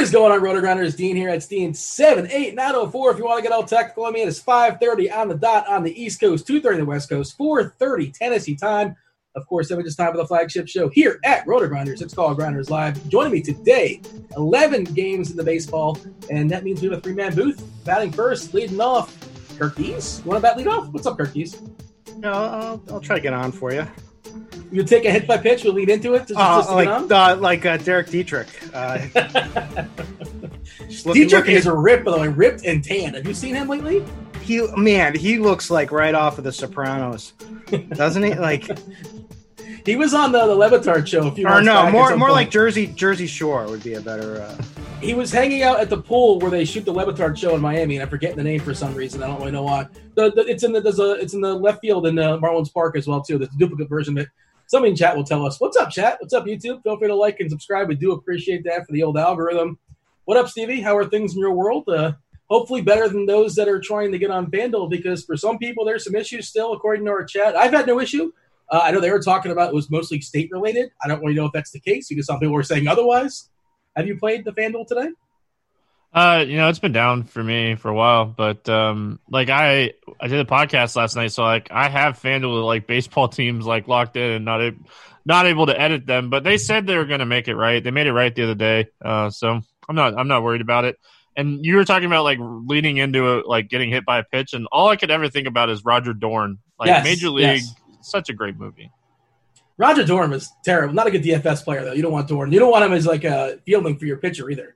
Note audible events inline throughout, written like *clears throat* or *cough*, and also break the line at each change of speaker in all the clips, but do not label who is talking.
What is going on, Roto Grinders? Dean here at Dean seven eight nine zero four. If you want to get all technical, I mean it's five thirty on the dot on the East Coast, two thirty on the West Coast, four thirty Tennessee time. Of course, then it's time for the flagship show here at Roto Grinders. It's called Grinders Live. Joining me today, eleven games in the baseball, and that means we have a three man booth. Batting first, leading off, Kirk Keys. You want to bat lead off? What's up, Kirk Keys?
No, I'll, I'll try to get on for you.
You take a hit by pitch, we'll lead into it. Just,
Uh,
just
like uh, like uh, Derek Dietrich. Uh, *laughs* just
Dietrich
looking
is ripped, by the way, ripped and tan. Have you seen him lately?
he man, he looks like right off of The Sopranos, doesn't he? Like, *laughs*
He was on the, the Le Batard show a few
or no, more more
point.
like Jersey Jersey Shore would be a better. Uh,
he was hanging out at the pool where they shoot the Le Batard show in Miami, and I'm forgetting the name for some reason. I don't really know why. The, the, it's in the there's a it's in the left field in uh, Marlins Park as well too. There's a duplicate version of it. Somebody in chat will tell us what's up, chat. What's up, YouTube? Feel free to like and subscribe. We do appreciate that for the old algorithm. What up, Stevie? How are things in your world? Uh, hopefully better than those that are trying to get on FanDuel because for some people there's some issues still, according to our chat. I've had no issue. Uh, I know they were talking about it was mostly state related. I don't really know if that's the case because some people were saying otherwise. Have you played the FanDuel today?
Uh, you know, it's been down for me for a while, but um, like I I did a podcast last night, so like I have FanDuel like baseball *laughs* teams like locked in and not a, not able to edit them, but they said they were going to make it right. They made it right the other day, uh, so I'm not I'm not worried about it. And you were talking about like leading into it, like getting hit by a pitch, and all I could ever think about is Roger Dorn, like
Yes,
Major League.
yes.
Such a great movie.
Roger Dorn is terrible. Not a good DFS player though. You don't want Dorn. You don't want him as like a fielding for your pitcher either.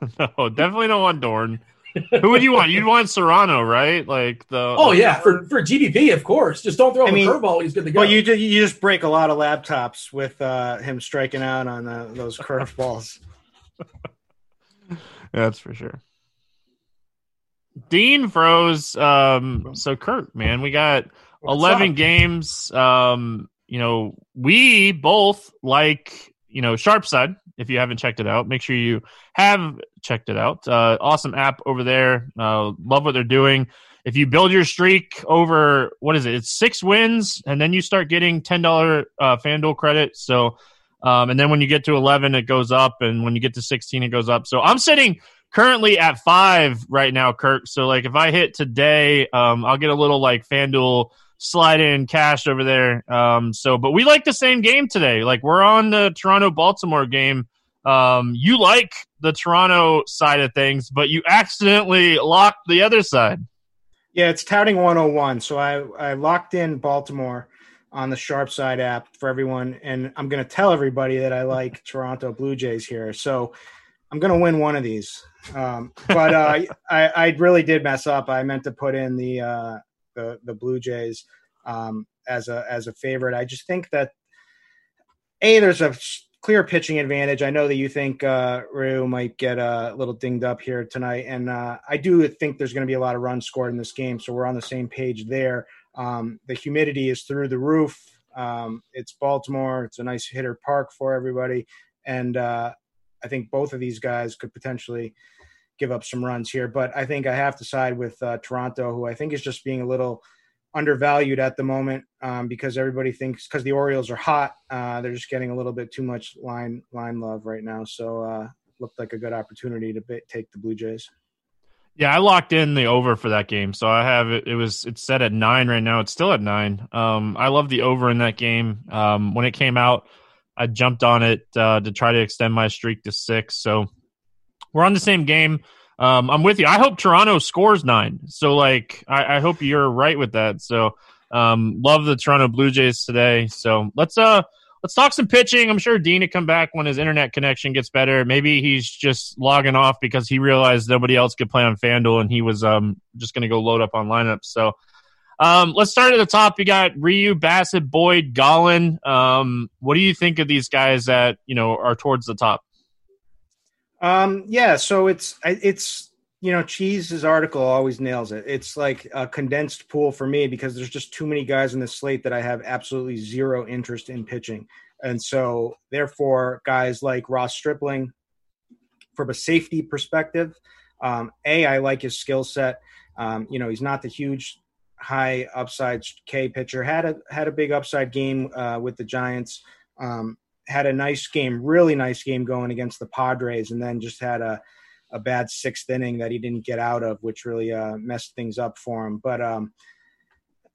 *laughs*
no, definitely don't want Dorn. Who would you want? You'd want Cerrano, right? Like the
Oh yeah, for for GPP of course. Just don't throw him
I mean,
a curveball he's good to go.
well, you ju- you just break a lot of laptops with uh, him striking out on uh, those curveballs.
Yeah, *laughs* that's for sure. Dean froze. Um, so Kurt, man, we got
What's
eleven
up?
games. Um, you know, we both like you know Sharp Side. If you haven't checked it out, make sure you have checked it out. Uh, awesome app over there. Uh, love what they're doing. If you build your streak over what is it? It's six wins, and then you start getting ten dollar uh, FanDuel credit. So, um, and then when you get to eleven, it goes up, and when you get to sixteen, it goes up. So I'm sitting currently at five right now, Kirk. So like if I hit today, um, I'll get a little like FanDuel slide in cash over there. Um, so but we like the same game today. Like we're on the Toronto Baltimore game. Um, you like the Toronto side of things, but you accidentally locked the other side.
Yeah, it's touting 101. So I, I locked in Baltimore on the Sharp Side app for everyone, and I'm going to tell everybody that I like *laughs* Toronto Blue Jays here. So I'm going to win one of these. Um, but uh, I, I really did mess up. I meant to put in the uh, the, the Blue Jays um, as a as a favorite. I just think that a there's a clear pitching advantage. I know that you think uh, Ryu might get a little dinged up here tonight, and uh, I do think there's going to be a lot of runs scored in this game, so we're on the same page there. Um, the humidity is through the roof. Um, it's Baltimore. It's a nice hitter park for everybody, and uh, I think both of these guys could potentially give up some runs here. But I think I have to side with uh, Toronto, who I think is just being a little undervalued at the moment um, because everybody thinks because the Orioles are hot, uh, they're just getting a little bit too much line line love right now. So uh, looked like a good opportunity to take the Blue Jays.
Yeah, I locked in the over for that game, so I have it. It was it's set at nine right now. It's still at nine. Um, I love the over in that game. Um, when it came out, I jumped on it uh, to try to extend my streak to six. So we're on the same game. Um, I'm with you. I hope Toronto scores nine. So like, I, I hope you're right with that. So um, love the Toronto Blue Jays today. So let's uh let's talk some pitching. I'm sure Dean will come back when his internet connection gets better. Maybe he's just logging off because he realized nobody else could play on FanDuel and he was um just going to go load up on lineups. So um, let's start at the top. You got Ryu, Bassitt, Boyd, Gallen. Um, what do you think of these guys that you know are towards the top?
Um, yeah, so it's it's you know Cheese's article always nails it. It's like a condensed pool for me because there's just too many guys in the slate that I have absolutely zero interest in pitching, and so therefore guys like Ross Stripling, from a safety perspective, um, a I like his skill set. Um, you know he's not the huge high upside K pitcher. Had a had a big upside game uh, with the Giants. Um, had a nice game, really nice game going against the Padres, and then just had a a bad sixth inning that he didn't get out of, which really uh, messed things up for him. But um,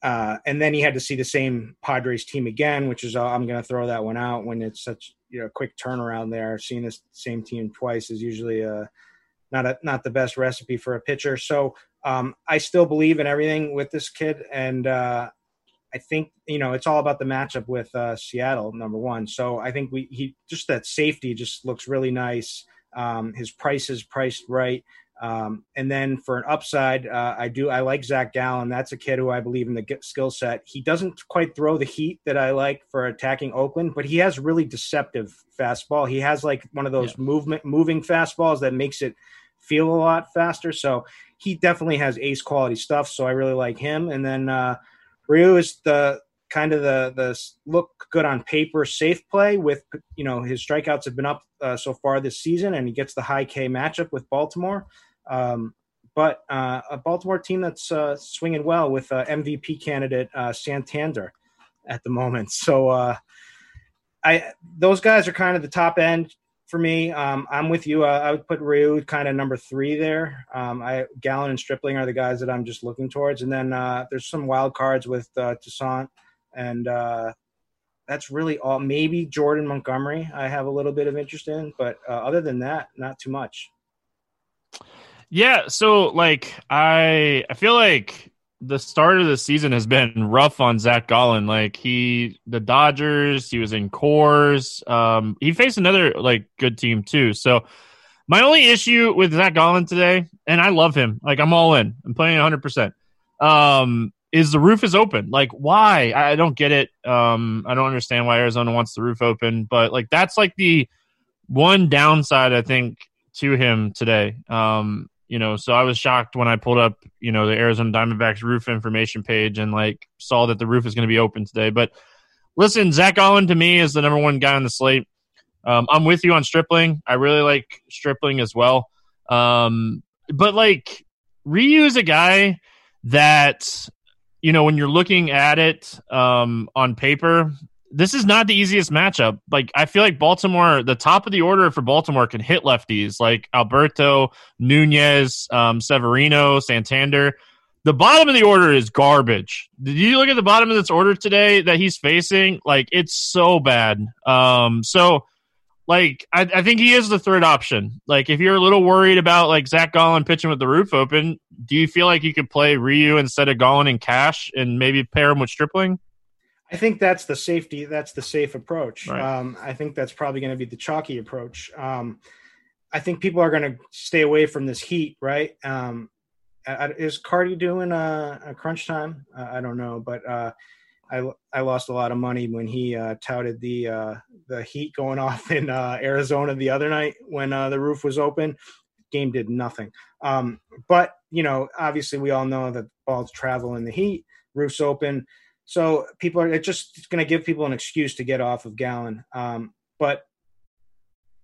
uh, and then he had to see the same Padres team again, which is uh, I'm going to throw that one out when it's such you know quick turnaround there. Seeing this same team twice is usually uh, not a not the best recipe for a pitcher. So um, I still believe in everything with this kid, and uh, I think you know it's all about the matchup with uh, Seattle, number one. So I think we he just that safety just looks really nice. Um, his price is priced right. Um, and then for an upside, uh, I do I like Zach Gallen. That's a kid who I believe in the skill set. He doesn't quite throw the heat that I like for attacking Oakland, but he has really deceptive fastball. He has like one of those yeah. movement moving fastballs that makes it feel a lot faster. So he definitely has ace quality stuff. So I really like him. And then uh, Ryu is the kind of the the look good on paper safe play with you know his strikeouts have been up uh, so far this season and he gets the high K matchup with Baltimore. Um, but uh, a Baltimore team that's uh, swinging well with uh, MVP candidate uh, Santander at the moment. So uh, I those guys are kind of the top end for me. Um, I'm with you. Uh, I would put Ryu kind of number three there. Um, I Gallen and Stripling are the guys that I'm just looking towards, and then uh, there's some wild cards with uh, Toussaint, and uh, that's really all. Maybe Jordan Montgomery. I have a little bit of interest in, but uh, other than that, not too much.
Yeah, so like I I feel like the start of the season has been rough on Zach Gallen. Like he, the Dodgers, he was in Coors. Um, he faced another like good team too. So my only issue with Zach Gallen today, and I love him. Like I'm all in. I'm playing 100. percent Um, is the roof is open? Like why? I don't get it. Um, I don't understand why Arizona wants the roof open, but like that's like the one downside I think to him today. Um, you know, so I was shocked when I pulled up, you know, the Arizona Diamondbacks roof information page and like saw that the roof is going to be open today. But listen, Zach Gallen to me is the number one guy on the slate. Um, I'm with you on Stripling. I really like Stripling as well. Um, but like Ryu is a guy that, you know, when you're looking at it um, on paper, this is not the easiest matchup. Like I feel like Baltimore, the top of the order for Baltimore can hit lefties like Alberto, Nunez, um, Severino, Santander. The bottom of the order is garbage. Did you look at the bottom of this order today that he's facing? Like it's so bad. Um, so like I, I think he is the third option. Like if you're a little worried about like Zach Gallen pitching with the roof open, do you feel like you could play Ryu instead of Gallen and Cash and maybe pair him with Stripling?
I think that's the safety. That's the safe approach. Right. Um, I think that's probably going to be the chalky approach. Um, I think people are going to stay away from this heat, right? Um, is Cardi doing a, a crunch time? Uh, I don't know, but uh, I I lost a lot of money when he uh, touted the uh, the heat going *laughs* off in uh, Arizona the other night when uh, the roof was open. Game did nothing. Um, but you know, obviously, we all know that balls travel in the heat. Roofs open so people are it's just going to give people an excuse to get off of Gallen. Um, but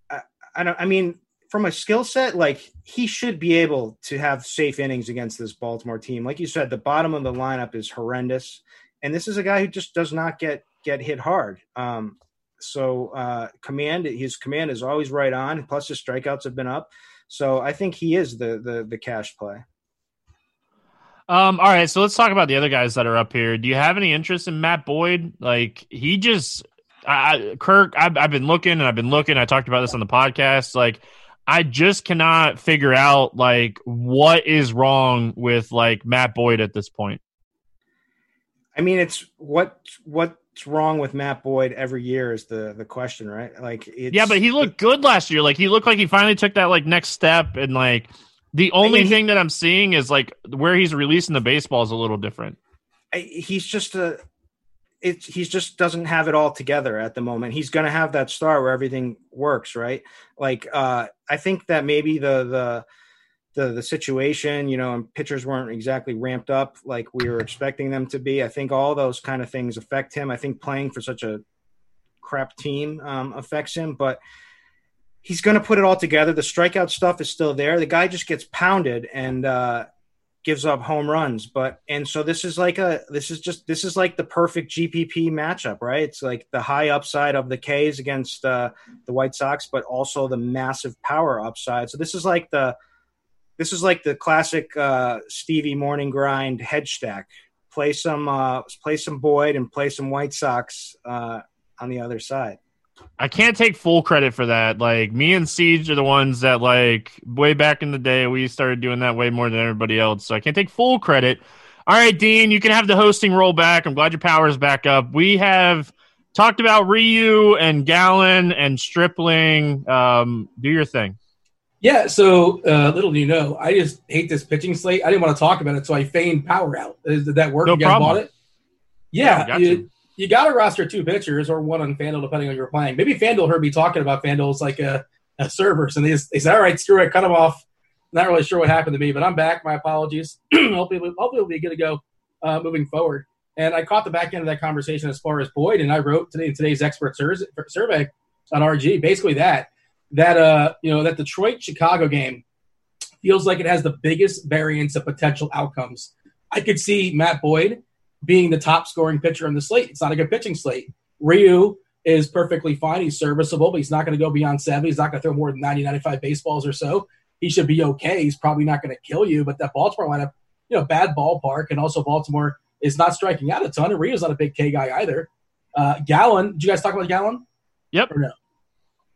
I, I don't. I mean, from a skill set, like he should be able to have safe innings against this Baltimore team. Like you said, the bottom of the lineup is horrendous, and this is a guy who just does not get get hit hard. Um, so uh, command, his command is always right on. Plus his strikeouts have been up. So I think he is the the the cash play.
Um, all right, so let's talk about the other guys that are up here. Do you have any interest in Matt Boyd? Like he just, I, Kirk, I've, I've been looking and I've been looking. I talked about this on the podcast. Like I just cannot figure out like what is wrong with like Matt Boyd at this point.
I mean, it's what what's wrong with Matt Boyd every year is the the question, right? Like,
yeah, but he looked good last year. Like he looked like he finally took that like next step and like the only I thing that I'm seeing is like where he's releasing the baseball is a little different.
He's just a it he's just doesn't have it all together at the moment. He's going to have that star where everything works, right? Like uh I think that maybe the the the the situation, you know, and pitchers weren't exactly ramped up like we were expecting them to be. I think all those kind of things affect him. I think playing for such a crap team um, affects him, but he's going to put it all together. The strikeout stuff is still there. The guy just gets pounded and uh, gives up home runs. But and so this is like a this is just this is like the perfect GPP matchup, right? It's like the high upside of the K's against uh, the White Sox, but also the massive power upside. So this is like the this is like the classic uh, Stevie morning grind hedge stack. Play some uh, play some Boyd and play some White Sox uh, on the other side.
I can't take full credit for that. Like me and Siege are the ones that like way back in the day we started doing that way more than everybody else. So I can't take full credit. All right, Dean, you can have the hosting roll back. I'm glad your power's back up. We have talked about Ryu and Gallen and Stripling. Um, do your thing.
Yeah, so uh, little do you know, I just hate this pitching slate. I didn't want to talk about it, so I feigned power out. Did that work?
No
you
problem. bought
it? Yeah, yeah you, got to roster two pitchers or one on FanDuel, depending on you're playing. Maybe FanDuel heard me talking about FanDuel as like a, a servers, and they, they said, all right, screw it, cut them off. Not really sure what happened to me, but I'm back. My apologies. *clears throat* hopefully, hopefully it'll be good to go uh, moving forward. And I caught the back end of that conversation as far as Boyd, and I wrote today today's expert survey on RG basically that that uh you know that Detroit Chicago game feels like it has the biggest variance of potential outcomes. I could see Matt Boyd being the top scoring pitcher on the slate. It's not a good pitching slate. Ryu is perfectly fine. He's serviceable, but he's not going to go beyond 70. He's not going to throw more than 90, 95 baseballs or so. He should be okay. He's probably not going to kill you, but that Baltimore lineup, you know, bad ballpark, and also Baltimore is not striking out a ton. And Ryu's not a big K guy either. Uh, Gallen, did you guys talk about Gallen?
Yep.
Or no?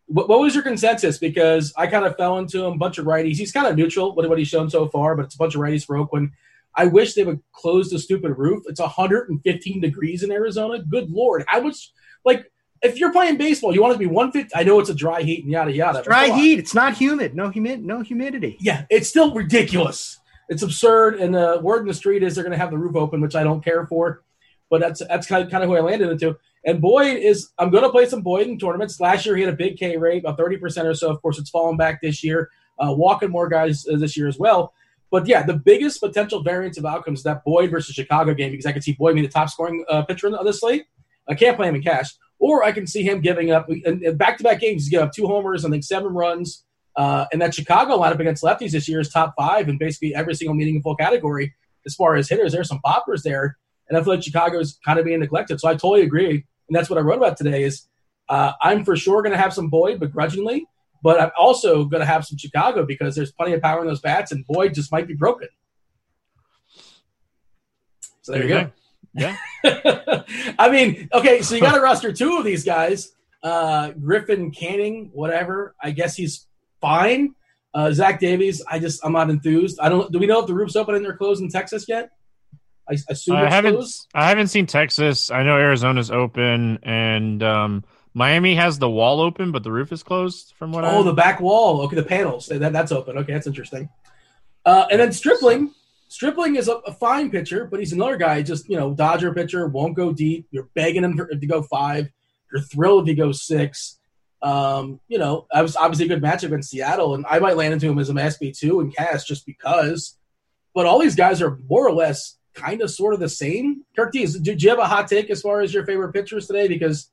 What, what was your consensus? Because I kind of fell into him, a bunch of righties. He's kind of neutral with what he's shown so far, but it's a bunch of righties for Oakland. I wish they would close the stupid roof. It's 115 degrees in Arizona. Good lord, how much? Like, if you're playing baseball, you want it to be 150. I know it's a dry heat and yada yada.
It's dry heat. It's not humid. No humid. No humidity.
Yeah, it's still ridiculous. It's absurd. And the word in the street is they're going to have the roof open, which I don't care for. But that's that's kind of, kind of who I landed into. And Boyd is I'm going to play some Boyd in tournaments. Last year he had a big K rate, about 30 percent or so. Of course, it's fallen back this year. Uh, walking more guys uh, this year as well. But yeah, the biggest potential variance of outcomes that Boyd versus Chicago game because I can see Boyd being the top scoring uh, pitcher on this slate. I can't play him in cash, or I can see him giving up back to back games. He's giving up two homers, I think seven runs. Uh, and that Chicago lineup against lefties this year is top five in basically every single meaningful category as far as hitters. There's some boppers there, and I feel like Chicago is kind of being neglected. So I totally agree, and that's what I wrote about today. Is uh, I'm for sure going to have some Boyd begrudgingly, but I'm also going to have some Chicago because there's plenty of power in those bats, and Boyd just might be broken. So there, there you
go. Yeah. *laughs*
I mean, okay, so you got to roster two of these guys. Uh, Griffin, Canning, whatever. I guess he's fine. Uh, Zach Davies, I just I'm not enthused. I don't. Do we know if the roof's open and they're closed in Texas yet? I assume I
haven't.
Closed.
I haven't seen Texas. I know Arizona's open, and um, Miami has the wall open, but the roof is closed. From what?
I Oh, I... the back wall. Okay, the panels. That, that's open. Okay, that's interesting. Uh, and then Stripling. Stripling is a, a, fine pitcher, but he's another guy. Just you know, Dodger pitcher won't go deep. You're begging him to, to go five. You're thrilled if he goes six. Um, you know, I was obviously a good matchup in Seattle, and I might land into him as an SB two and cast just because. But all these guys are more or less kind of sort of the same. Kirk D, did you have a hot take as far as your favorite pitchers today? Because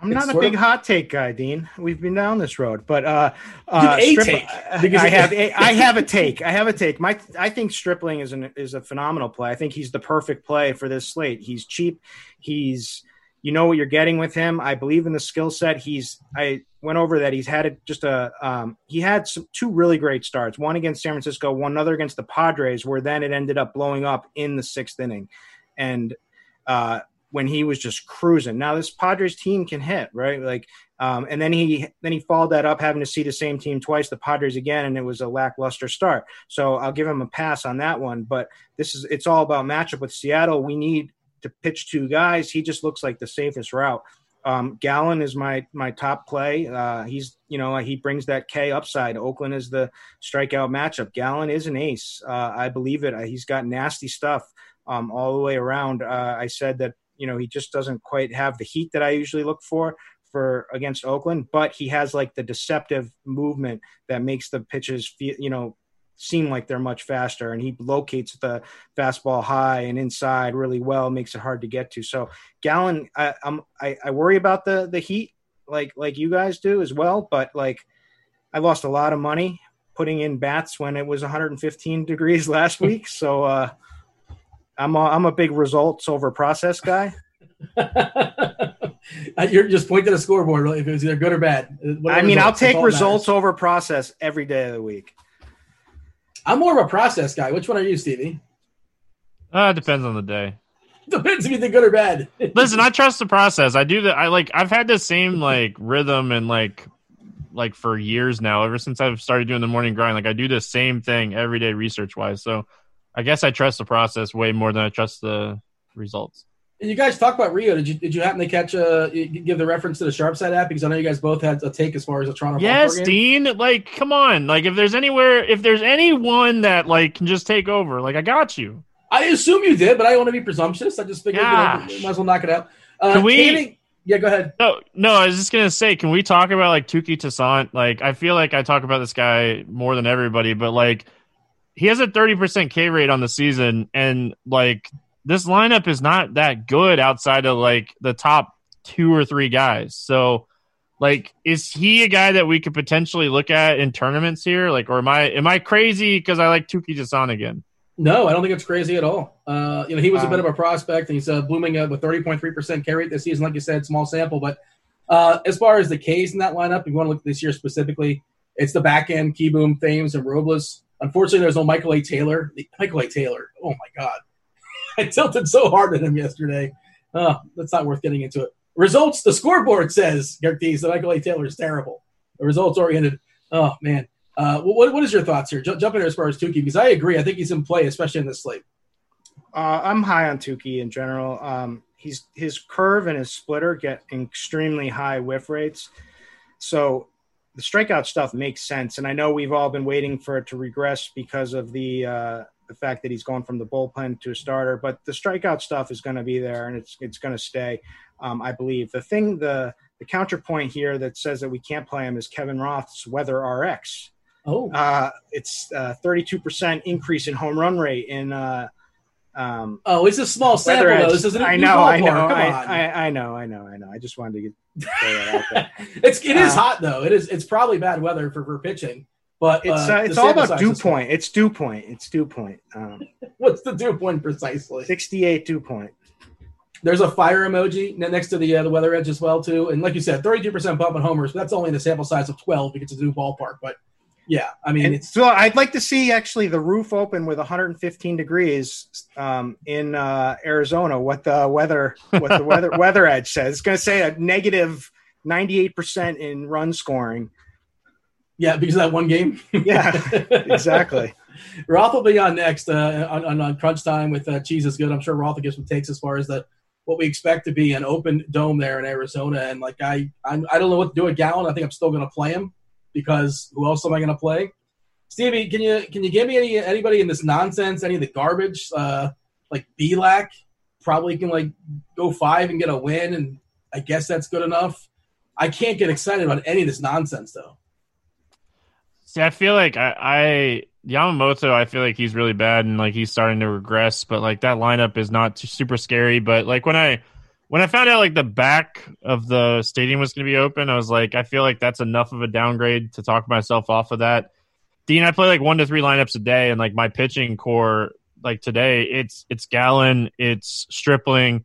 I'm not a big
of-
hot take guy, Dean. We've been down this road, but uh, uh
a
Strip-
take,
I- I have a, I have a take. I have a take. My I think Stripling is an is a phenomenal play. I think he's the perfect play for this slate. He's cheap. He's you know what you're getting with him. I believe in the skill set. He's I went over that. He's had just a um, he had some, two really great starts. One against San Francisco, one other against the Padres, where then it ended up blowing up in the sixth inning, and uh, when he was just cruising. Now this Padres team can hit right, like, um, and then he then he followed that up having to see the same team twice, the Padres again, and it was a lackluster start. So I'll give him a pass on that one. But this is it's all about matchup with Seattle. We need to pitch two guys. He just looks like the safest route. Um, Gallen is my my top play. Uh, he's you know he brings that K upside. Oakland is the strikeout matchup. Gallen is an ace. Uh, I believe it. He's got nasty stuff um, all the way around. Uh, I said that you know he just doesn't quite have the heat that I usually look for for against Oakland, but he has like the deceptive movement that makes the pitches feel you know seem like they're much faster and he locates the fastball high and inside really well makes it hard to get to. So Gallen I, I'm, I, I worry about the the heat like like you guys do as well but like i lost a lot of money putting in bats when it was 115 degrees *laughs* last week. So uh i'm a, i'm a big results over process guy *laughs*
You're just pointing to the scoreboard if it was either good or bad. What
i mean
results,
i'll take results
matters.
over process every day of the week
I'm more of a process guy. Which one are you, Stevie?
Uh, it depends on the day. *laughs*
Depends if you think good or bad. *laughs*
Listen, I trust the process. I do that. I like. I've had the same like rhythm and like like for years now. Ever since I've started doing the morning grind, like I do the same thing every day, research wise. So I guess I trust the process way more than I trust the results.
And you guys talk about Ryu. Did you did you happen to catch uh you- give the reference to the Sharp Side app because I know you guys both had a take as far as the Toronto.
Yes. Dean. Like, come on. Like, if there's anywhere, if there's anyone that like can just take over, like I got you.
I assume you did, but I don't want to be presumptuous. I just figured you, know, might as well knock it out. Uh,
Can we-
Canning- yeah, go ahead.
No, no. I was just gonna say, can we talk about like Touki Toussaint? Like, I feel like I talk about this guy more than everybody, but like, he has a thirty percent K rate on the season, and like, this lineup is not that good outside of like the top two or three guys. So, like, is he a guy that we could potentially look at in tournaments here? Like, or am I am I crazy because I like Touki Toussaint again?
No, I don't think it's crazy at all. Uh, you know, he was a
Um,
bit of a prospect, and he's uh, blooming uh, with 30.3% carry rate this season. Like you said, small sample. But uh, as far as the K's in that lineup, if you want to look at this year specifically, it's the back end, Kieboom, Thames, and Robles. Unfortunately, there's no Michael A. Taylor. Michael A. Taylor, oh my God. *laughs* I tilted so hard at him yesterday. Oh, that's not worth getting into it. Results, the scoreboard says, Dees, that Michael A. Taylor is terrible. The results oriented. Oh, man. Uh, what, what is your thoughts here? Ju- jump in as far as Touki, because I agree. I think he's in play, especially in this slate.
Uh, I'm high on Touki in general. Um, he's his curve and his splitter get extremely high whiff rates, so the strikeout stuff makes sense. And I know we've all been waiting for it to regress because of the uh, the fact that he's gone from the bullpen to a starter. But the strikeout stuff is going to be there, and it's it's going to stay. Um, I believe the thing the the counterpoint here that says that we can't play him is Kevin Roth's Weather RX.
Oh,
Uh, it's uh, 32% increase in home run rate in uh, um,
oh, it's a small sample though. This isn't. a
I know, I know, I. I, I know, I know, I know. I just wanted to get throw that out there. *laughs*
it's it is
Uh,
hot though. It is. It's probably bad weather for, for pitching. But
It's
uh,
uh, it's all about dew point. It's dew point. It's dew point. Um, *laughs*
What's the dew point precisely?
68 dew point.
There's a fire emoji next to the uh, the weather edge as well too. And like you said, 32 percent bump in homers, but that's only in the sample size of 12 because it's a new ballpark. But yeah, I mean,
so I'd like to see actually the roof open with 115 degrees um, in uh, Arizona. What the weather, what the weather *laughs* weather edge says. It's going to say a negative 98 percent in run scoring.
yeah because of that one game. *laughs*
Yeah, exactly. *laughs*
Roth will be on next uh, on, on, crunch time with uh, cheese is good. I'm sure Roth will give some takes as far as the what we expect to be an open dome there in Arizona. And like I, I, I don't know what to do with Gallen. I think I'm still going to play him because who else am I going to play? Stevie, can you can you give me any anybody in this nonsense? Any of the garbage? Uh, like Bielak probably can like go five and get a win, and I guess that's good enough. I can't get excited about any of this nonsense though.
See, I feel like I, I Yamamoto. I feel like he's really bad and like he's starting to regress. But like that lineup is not super scary. But like when I when I found out like the back of the stadium was going to be open, I was like, I feel like that's enough of a downgrade to talk myself off of that. Dean, I play like one to three lineups a day, and like my pitching core, like today, it's it's Gallen, it's Stripling.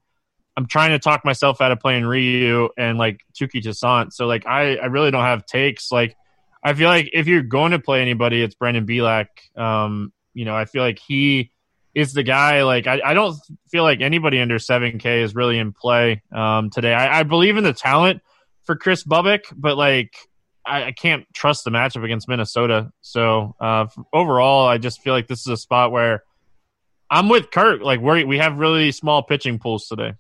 I'm trying to talk myself out of playing Ryu and like Touki Toussaint. So like I I really don't have takes. Like I feel like if you're going to play anybody, it's Brandon Bielak. Um, you know, I feel like he is the guy. Like I, I don't feel like anybody under 7K is really in play um, today. I, I believe in the talent for Chris Bubic, but like I, I can't trust the matchup against Minnesota. So uh, overall, I just feel like this is a spot where I'm with Kurt. Like we we have really small pitching pools today.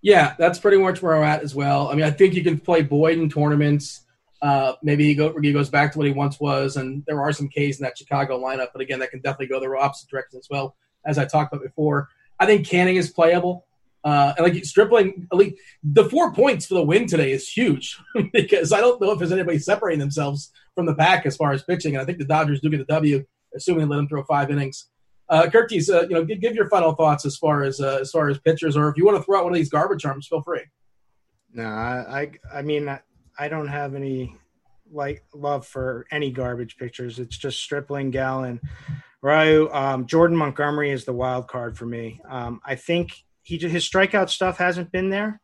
Yeah, that's pretty much where I'm at as well. I mean, I think you can play Boyd in tournaments. Uh, maybe he, go, he goes back to what he once was, and there are some Ks in that Chicago lineup. But again, that can definitely go the opposite direction as well, as I talked about before. I think Canning is playable. Uh, and like Stripling, least the four points for the win today is huge *laughs* because I don't know if there's anybody separating themselves from the pack as far as pitching. And I think the Dodgers do get the W, assuming they let him throw five innings. Uh, uh, you know, give, give, your final thoughts as far as uh, as far as pitchers, or if you want to throw out one of these garbage arms, feel free.
No, I, I, I mean, don't have any like love for any garbage pictures. It's just Stripling, Gallen, Ryu. Um, Jordan Montgomery is the wild card for me. Um, I think he his strikeout stuff hasn't been there.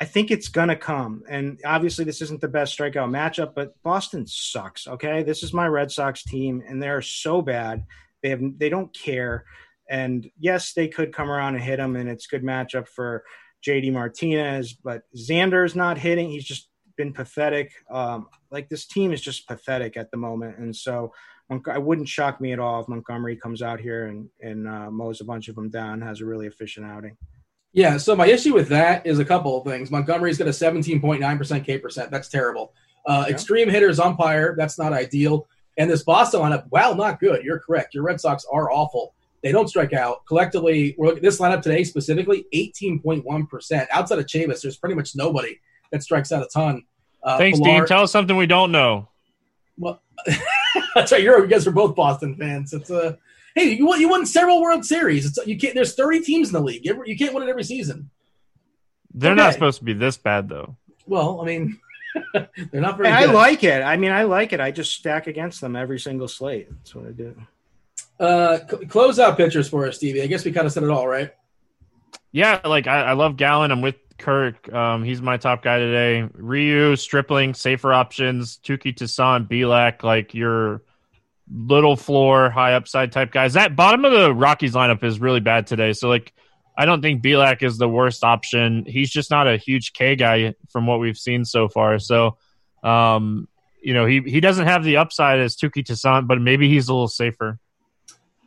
I think it's gonna come, and obviously this isn't the best strikeout matchup, but Boston sucks. Okay, this is my Red Sox team, and they're so bad. They have they don't care. And yes, they could come around and hit him, and it's good matchup for JD Martinez, but Xander's not hitting. He's just been pathetic. Um, like this team is just pathetic at the moment, and so I wouldn't shock me at all if Montgomery comes out here and and uh, mows a bunch of them down, has a really efficient outing.
Yeah. So my issue with that is a couple of things. Montgomery's got a 17.9% K percent. That's terrible. Uh, yeah. Extreme hitters umpire. That's not ideal. And this Boston lineup, wow, not good. You're correct. Your Red Sox are awful. They don't strike out. Collectively, we're looking at this lineup today specifically, 18.1%. Outside of Chavis, there's pretty much nobody that strikes out a ton.
Uh, Thanks, Pilar, Dean. Tell us something we don't know.
Well, *laughs* that's right. You're, you guys are both Boston fans. It's a uh, hey, you won, you won several World Series. It's, you can't. There's 30 teams in the league. You can't win it every season.
They're okay. not supposed to be this bad, though.
Well, I mean, *laughs* they're not very.
I like it. I mean, I like it. I just stack against them every single slate. That's what I do.
Uh, cl- close out pitchers for us, Stevie. I guess we kind of said it all, right?
Yeah, like I, I love Gallen. I'm with Kirk. Um, he's my top guy today. Ryu, Stripling, safer options. Touki Toussaint, Bielak, like your little floor, high upside type guys. That bottom of the Rockies lineup is really bad today. So like I don't think Bielak is the worst option. He's just not a huge K guy from what we've seen so far. So um, you know, he he doesn't have the upside as Touki Toussaint, but maybe he's a little safer.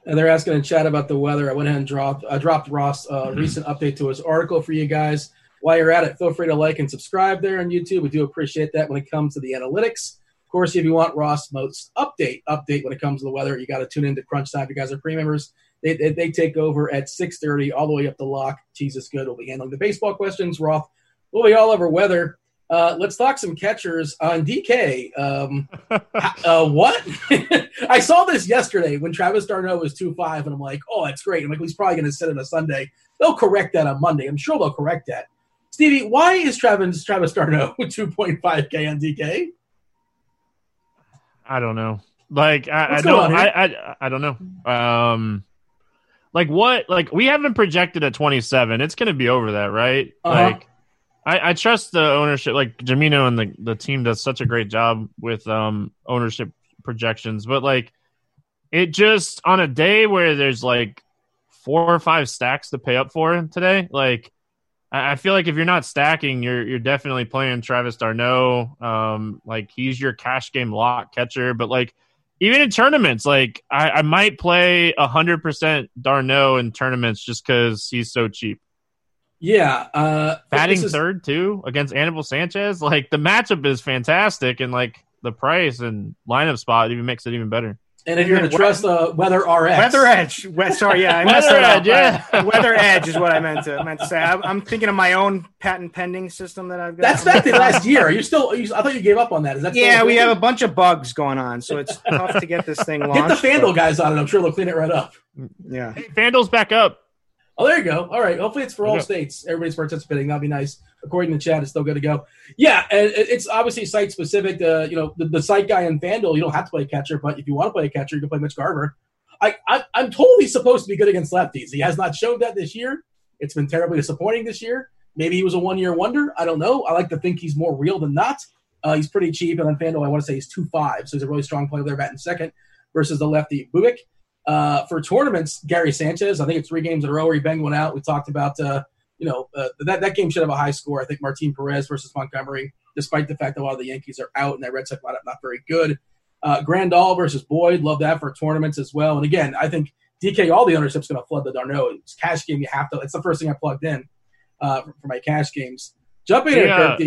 And they're asking in chat about the weather. I went ahead and dropped I dropped Ross a mm-hmm. recent update to his article for you guys. While you're at it, feel free to like and subscribe there on YouTube. We do appreciate that when it comes to the analytics Of course, if you want Ross most update update when it comes to the weather, you got to tune in to Crunch Time. If you guys are pre members, they, they, they, take over at 6:30 all the way up to lock. Jesus, good. We'll be handling the baseball questions. Roth we'll be all over weather. Uh, let's talk some catchers on DK. Um, *laughs* uh, what? *laughs* I saw this yesterday when Travis d'Arnaud was two five, and I'm like, oh, that's great. I'm like, he's probably going to sit on a Sunday. They'll correct that on Monday. I'm sure they'll correct that. Stevie, why is Travis Travis d'Arnaud *laughs* 2.5K on DK?
I don't know. Like I, I don't I, I I don't know. Um like what like we haven't projected at 27. It's going to be over that, right? Uh-huh. Like I, I trust the ownership like Jamino and the the team does such a great job with um ownership projections, but like it just on a day where there's like four or five stacks to pay up for today, like I feel like if you're not stacking, you're you're definitely playing Travis d'Arnaud. Um, like he's your cash game lock catcher, but like even in tournaments, like I, I might play hundred percent d'Arnaud in tournaments just because he's so cheap.
Yeah, uh,
batting is... third too against Anibal Sanchez. Like the matchup is fantastic, and like the price and lineup spot even makes it even better.
And if you're going to trust the Weather RX,
Weather Edge. We- sorry, yeah, I Weather Edge. Yeah, Weather Edge is what I meant to meant to say. I, am thinking of my own patent pending system that I've got.
That's back to last year. Are you still? You, I thought you gave up on that. Is that?
Yeah, we have a bunch of bugs going on, so it's tough to get this thing launched.
Get the FanDuel but... guys on it. I'm sure they'll clean it right up.
Yeah,
hey, FanDuel's back up.
Oh, there you go. All right. Hopefully, it's for all states. Everybody's participating. That'd be nice. According to chat, it's still good to go. Yeah, and it's obviously site specific. Uh, you know, the, the site guy in FanDuel, you don't have to play catcher, but if you want to play a catcher, you can play Mitch Garver. I, I I'm totally supposed to be good against lefties. He has not showed that this year. It's been terribly disappointing this year. Maybe he was a one year wonder. I don't know. I like to think he's more real than not. Uh, he's pretty cheap, and on Fanduel, I want to say he's two five, so he's a really strong player there, batting second versus the lefty Bubic. Uh, for tournaments, Gary Sanchez, I think it's three games in a row where he banged one out. We talked about, uh, you know, uh, that that game should have a high score. I think Martin Perez versus Montgomery, despite the fact that a lot of the Yankees are out and that Red Sox lineup not very good. Uh, Grandal versus Boyd, love that for tournaments as well. And again, I think DK, all the ownership's going to flood the d'Arnaud. It's cash game. You have to. It's the first thing I plugged in uh, for my cash games. Jump in here,
Yeah.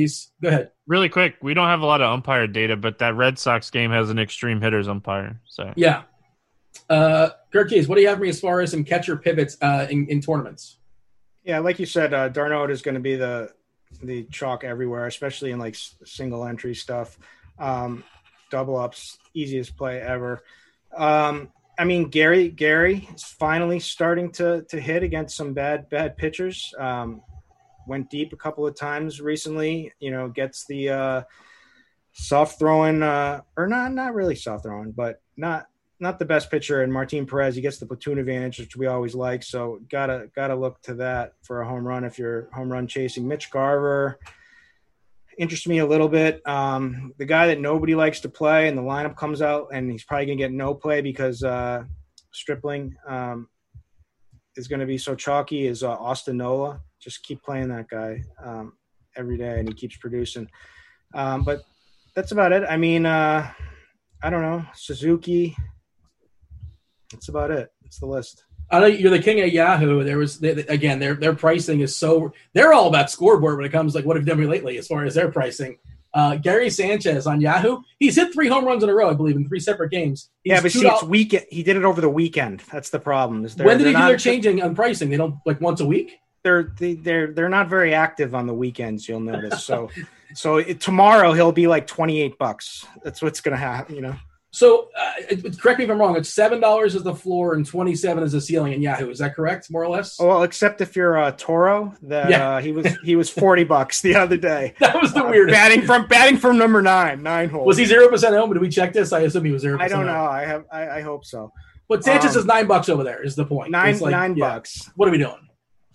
Go ahead.
Really quick, we don't have a lot of umpire data, but that Red Sox game has an extreme hitters umpire. So
Yeah. Uh, Kirk Keys, what do you have for me as far as some catcher pivots uh, in, in tournaments?
Yeah, like you said, uh, d'Arnaud is going to be the the chalk everywhere, especially in like s- single entry stuff. Um, double ups, easiest play ever. Um, I mean, Gary Gary is finally starting to to hit against some bad bad pitchers. Um, went deep a couple of times recently. You know, gets the uh, soft throwing uh, or not not really soft throwing, but not not the best pitcher in Martin Perez. He gets the platoon advantage, which we always like. So gotta gotta look to that for a home run if you're home run chasing. Mitch Garver interests me a little bit. Um, the guy that nobody likes to play, and the lineup comes out, and he's probably gonna get no play because uh, Stripling um, is to be so chalky. Is uh, Austin Nola? Just keep playing that guy um, every day, and he keeps producing. Um, but that's about it. I mean, uh, I don't know Suzuki. That's about it. That's the list.
I know you're the king of Yahoo. There was they, they- again, their their pricing is so they're all about scoreboard when it comes like what have you done lately as far as their pricing. Uh, Gary Sanchez on Yahoo, he's hit three home runs in a row, I believe, in three separate games. He's
yeah, but see, it's weekend. He did it over the weekend. That's the problem. Is
when did they do their changing on pricing? They don't like once a week.
They're they, they're they're not very active on the weekends. You'll notice. So so it, tomorrow he'll be like twenty eight bucks. That's what's gonna happen. You know.
So uh, correct me if I'm wrong. It's seven dollars is the floor and twenty seven is the ceiling in Yahoo. Is that correct, more or less?
Well, except if you're uh, Toro, that
Yeah.
uh, he was he was forty bucks the other day. *laughs*
that was the
Uh,
weirdest.
batting from batting from number nine, nine hole.
Was he zero percent home? Did we check this? I assume he was zero.
I don't know. I have I, I hope so.
But Sanchez
Um,
is nine bucks over there. Is the point?
Nine
like,
nine
yeah,
bucks.
What are we doing?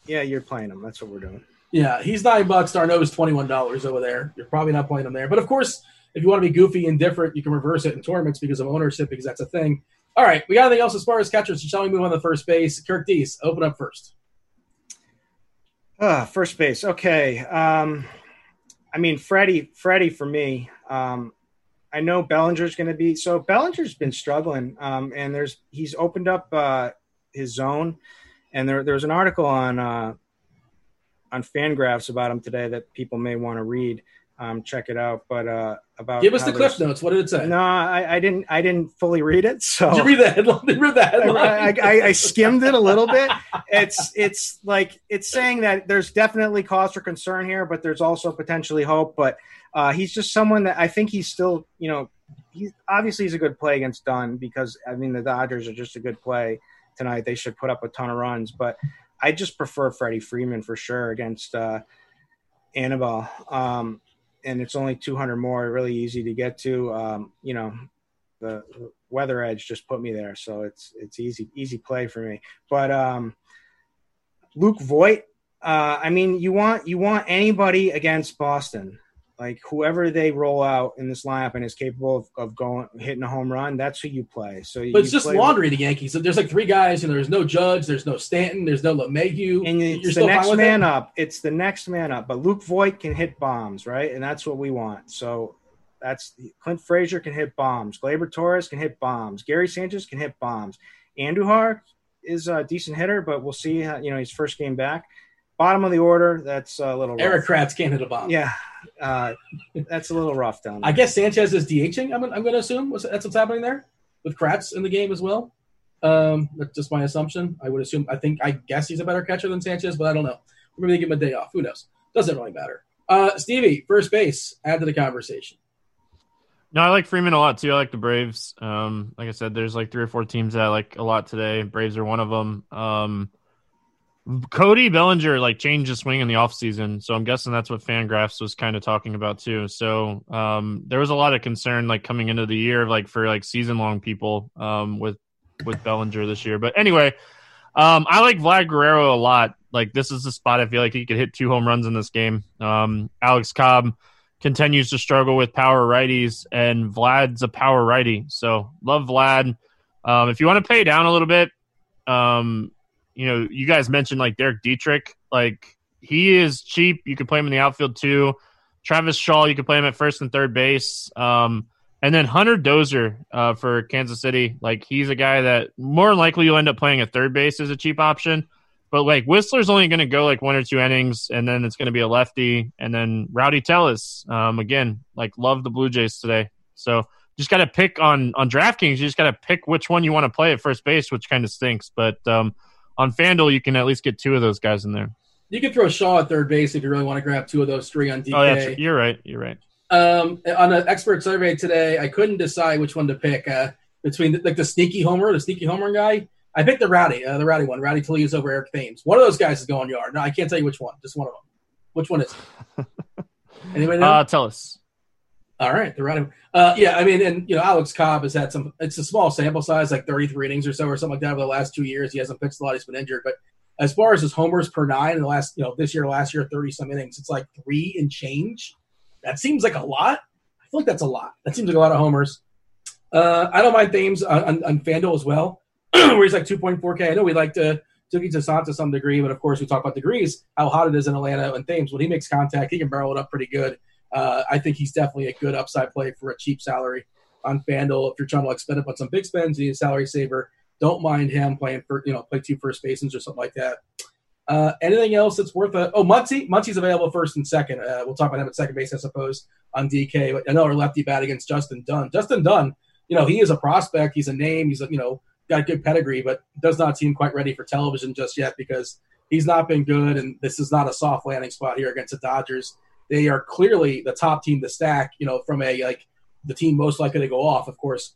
Yeah, you're playing him. That's what we're doing.
Yeah, he's nine bucks. d'Arnaud is twenty one dollars over there. You're probably not playing him there, but of course, if you want to be goofy and different, you can reverse it in tournaments because of ownership, because that's a thing. All right, we got anything else as far as catchers? Shall we move on to first base? Kirk Dees, open up first.
Ah, first base. Okay. Um, I mean, Freddie, Freddie for me. Um, I know Bellinger's going to be so. Bellinger's been struggling, um, and there's he's opened up uh, his zone, and there there's an article on uh, on Fangraphs about him today that people may want to read. Um, check it out. But uh, about
Give us the cliff notes. What did it say?
No, I, I didn't. I didn't fully read it. So
Did you read the headline? *laughs* Did you read the
I,
headline?
I, I, I skimmed it a little bit. It's it's like it's saying that there's definitely cause for concern here, but there's also potentially hope. But uh, he's just someone that I think he's still, you know, he's obviously he's a good play against Dunn because I mean the Dodgers are just a good play tonight. They should put up a ton of runs, but I just prefer Freddie Freeman for sure against uh, Anibal. Um, and it's only 200 more, really easy to get to. Um, you know, the weather edge just put me there, so it's it's easy easy play for me. But um, Luke Voit, uh, I mean, you want you want anybody against Boston, like whoever they roll out in this lineup and is capable of, of going hitting a home run. That's who you play. So
but it's just laundry. The Yankees. There's like three guys, and there's no Judge. There's no Stanton. There's no LeMahieu.
and
You're
it's the
still fine
next man up. It's the next man up. But Luke Voit can hit bombs, right? And that's what we want. So that's Clint Frazier can hit bombs. Gleyber Torres can hit bombs. Gary Sanchez can hit bombs. Andujar is a decent hitter, but we'll see. How, you know, his first game back. Bottom of the order, that's a little rough.
Erik Kratz can't hit a bomb.
Yeah, uh, that's a little rough down there.
I guess Sanchez is DHing. I'm, I'm going to assume that's what's happening there with Kratz in the game as well. Um, that's just my assumption. I would assume. I think. I guess he's a better catcher than Sanchez, but I don't know. Maybe they give him a day off. Who knows? Doesn't really matter. Uh, Stevie, first base. Add to the conversation.
No, I like Freeman a lot too. I like the Braves. Um, like I said, there's like three or four teams that I like a lot today. Braves are one of them. Um, Cody Bellinger like changed his swing in the offseason, so I'm guessing that's what Fangraphs was kind of talking about too. So um, there was a lot of concern like coming into the year, like for like season long people um, with with Bellinger this year. But anyway, um, I like Vlad Guerrero a lot. Like this is the spot I feel like he could hit two home runs in this game. Um, Alex Cobb continues to struggle with power righties, and Vlad's a power righty, so love Vlad. Um, if you want to pay down a little bit, um, you know, you guys mentioned like Derek Dietrich, like he is cheap. You can play him in the outfield too. Travis Shaw, you can play him at first and third base. Um, and then Hunter Dozier uh, for Kansas City, like he's a guy that more likely you'll end up playing at third base as a cheap option. But like Whistler's only going to go like one or two innings, and then it's going to be a lefty, and then Rowdy Tellez. Um, again, like love the Blue Jays today. So just got to pick on on DraftKings. You just got to pick which one you want to play at first base, which kind of stinks. But um, on FanDuel, you can at least get two of those guys in there.
You can throw Shaw at third base if you really want to grab two of those three on DK.
Oh, yeah, you're right. You're right.
Um, on an expert survey today, I couldn't decide which one to pick uh, between the, like the sneaky homer, the sneaky homer guy. I picked the rowdy, uh, the rowdy one, Rowdy Tellez over Eric Thames. One of those guys is going yard. No, I can't tell you which one. Just one of them. Which one is it? *laughs* Anybody know?
Uh, tell us.
All right, the rowdy. Uh, yeah, I mean, and you know, Alex Cobb has had some. It's a small sample size, like 33 innings or so, or something like that, over the last two years. He hasn't pitched a lot. He's been injured, but as far as his homers per nine in the last, you know, this year, last year, 30 some innings, it's like three and change. That seems like a lot. I feel like that's a lot. That seems like a lot of homers. Uh, I don't mind Thames on, on, on FanDuel as well, *clears throat* where he's like 2.4K. I know we like to Touki Toussaint to some degree, but of course we talk about degrees, how hot it is in Atlanta. And Thames, when he makes contact, he can barrel it up pretty good. Uh, I think he's definitely a good upside play for a cheap salary on FanDuel. If you're trying to like spend up on some big spends, you need a salary saver. Don't mind him playing for you know play two first basements or something like that. Uh, anything else that's worth a oh Muncy Muncy's available first and second. Uh, we'll talk about him at second base, I suppose, on DK. But another lefty bat against Justin Dunn. Justin Dunn, you know he is a prospect. He's a name. He's a, you know got good pedigree, but does not seem quite ready for television just yet because he's not been good. And this is not a soft landing spot here against the Dodgers. They are clearly the top team to stack. You know from a like the team most likely to go off. Of course,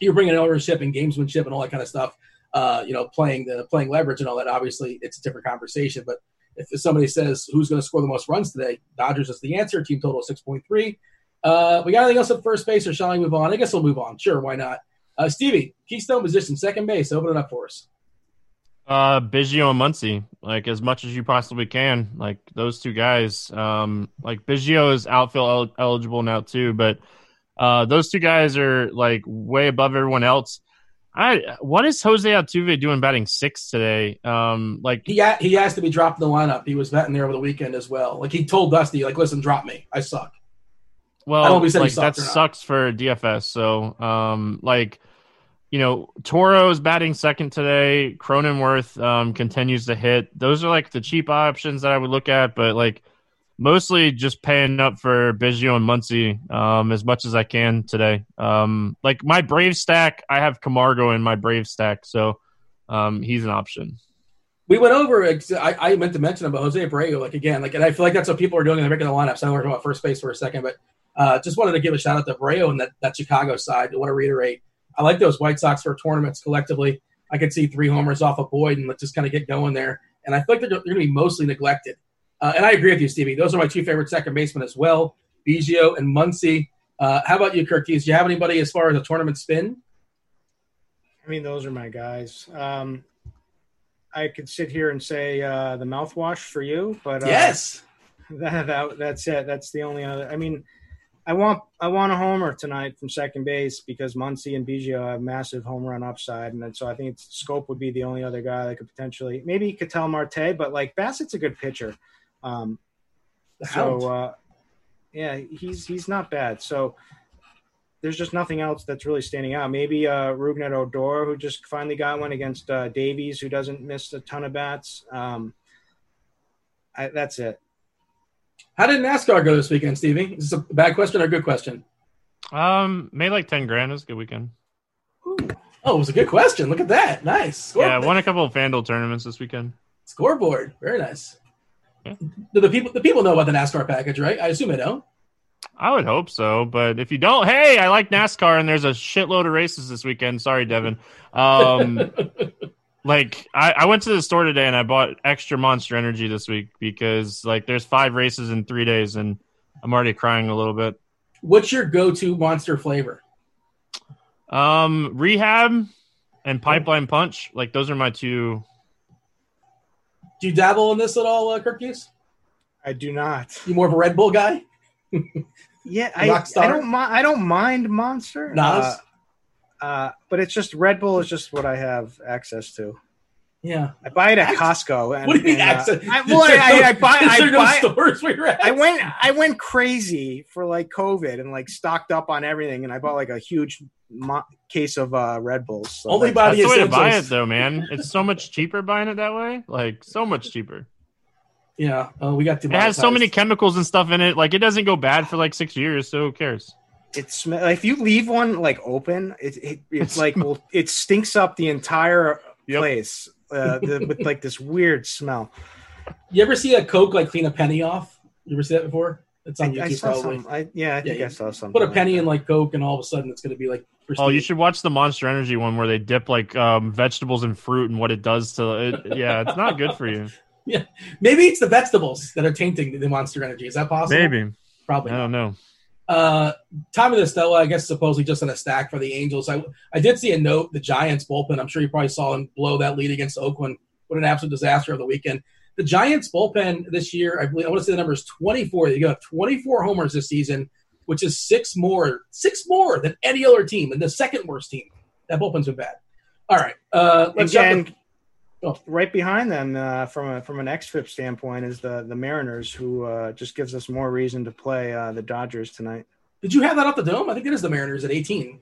you're bringing ownership and gamesmanship and all that kind of stuff uh, you know, playing the playing leverage and all that. Obviously, it's a different conversation. But if somebody says who's going to score the most runs today, Dodgers is the answer. Team total six point three. Uh, we got anything else at first base, or shall I move on? I guess we'll move on. Sure, why not? Uh, Stevie, Keystone position, second base. Open it up for us.
Uh, Biggio and Muncy, like as much as you possibly can. Like those two guys. Um, like Biggio is outfield el- eligible now too, but uh, those two guys are like way above everyone else. I what is Jose Altuve doing batting six today? Um, like
he ha- he has to be dropped in the lineup. He was batting there over the weekend as well. Like he told Dusty, like, listen, drop me. I suck.
Well,
I don't know if he said
like that sucks for DFS. So, um, like, you know, Toro's batting second today. Cronenworth um, continues to hit. Those are like the cheap options that I would look at, but like mostly just paying up for Biggio and Muncy um, as much as I can today. Um, like my Brave stack, I have Camargo in my Brave stack, so um, he's an option.
We went over. I, I meant to mention about Jose Abreu, like again, like, and I feel like that's what people are doing in the regular lineups. I know we're talking about first base for a second, but uh, just wanted to give a shout out to Abreu and that, that Chicago side. I want to reiterate, I like those White Sox for tournaments collectively. I could see three homers off of Boyd and let's just kind of get going there. And I feel like they're, they're going to be mostly neglected. Uh, and I agree with you, Stevie. Those are my two favorite second basemen as well, Biggio and Muncy. Uh, how about you, Kirk? Do you have anybody as far as a tournament spin?
I mean, those are my guys. Um, I could sit here and say uh, the mouthwash for you, but uh,
yes. *laughs*
that, that that's it. That's the only other. I mean, I want I want a homer tonight from second base because Muncy and Biggio have massive home run upside, and then, so I think it's, Schoop would be the only other guy that could potentially maybe Ketel Marte, but like Bassitt's a good pitcher. Um, so uh, yeah, he's he's not bad. So there's just nothing else that's really standing out. Maybe uh, Rougned Odor, who just finally got one against uh, Davies, who doesn't miss a ton of bats. Um, I, that's it.
How did NASCAR go this weekend, Stevie? Is this a bad question or a good question?
Um, made like ten grand. It was a good weekend.
Oh, it was a good question. Look at that. Nice. Score-
Yeah, won a couple of FanDuel tournaments this weekend.
Scoreboard. Very nice.
Yeah.
Do the people the people know about the NASCAR package, right? I assume they know.
I would hope so, but if you don't, hey, I like NASCAR, and there's a shitload of races this weekend. Sorry, Devin. Um, *laughs* like I, I went to the store today and I bought extra Monster Energy this week because like there's five races in three days and I'm already crying a little bit.
What's your go-to monster flavor?
Um, Rehab and Pipeline Punch, like those are my two.
Do you dabble in this at all, uh, Kirk Hughes?
I do not.
You more of a Red Bull guy?
Yeah, *laughs* I, I don't mind. I don't mind Monster.
Nas?
Uh, uh, but it's just Red Bull is just what I have access to.
Yeah.
I buy it at Costco. And,
What do you mean
and, uh,
access?
I, well, I,
there
I,
no-
I buy.
is
I
there no
buy.
stores where you're at?
I went. I went crazy for like COVID and like stocked up on everything, and I bought like a huge mo- case of uh, Red Bulls. So
Only
like,
buy
That's
the
the way to buy it though, man. It's so much cheaper buying it that way. Like so much cheaper.
Yeah. Uh, we got to.
It has so many chemicals and stuff in it. Like it doesn't go bad for like six years. So who cares?
It sm- if you leave one like open, it, it it's like well, it stinks up the entire
Yep.
place uh, the, with like this weird smell.
You ever see a Coke like clean a penny off? You ever see that before? It's on
I, I
YouTube
saw
probably.
some. I, yeah, I think
Yeah,
I saw something.
Put a penny in like Coke, and all of a sudden it's going to be like.
Oh, you should watch the Monster Energy one where they dip like um, vegetables and fruit and what it does to it. Yeah, it's not good for you. *laughs*
yeah, Maybe it's the vegetables that are tainting the Monster Energy. Is that possible?
Maybe I
Probably. not.
don't know.
Uh, Tommy La Stella, I guess, supposedly just in a stack for the Angels. I I did see a note. The Giants bullpen. I'm sure you probably saw them blow that lead against Oakland. What an absolute disaster of the weekend. The Giants bullpen this year, I believe, I want to say the number is 24. They got 24 homers this season, which is six more, six more than any other team, and the second worst team. That bullpen's been bad. All right, uh, let's jump.
Again, Right behind them uh, from a from an xFIP standpoint is the the Mariners, who uh, just gives us more reason to play uh, the Dodgers tonight.
Did you have that off the dome? I think it is the Mariners at 18.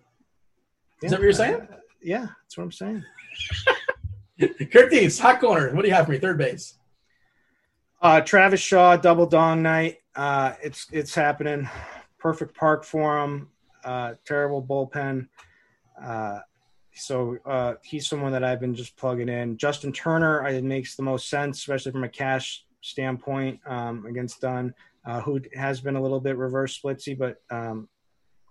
Is that what you're saying?
Uh, yeah, that's what I'm saying. *laughs*
Curtis, hot corner. What do you have for me? Third base.
Uh, Travis Shaw double dong night. Uh, it's it's happening. Perfect park for him. Uh, terrible bullpen. So uh, he's someone that I've been just plugging in. Justin Turner, I, it makes the most sense, especially from a cash standpoint um, against Dunn, uh, who has been a little bit reverse splitsy, but um,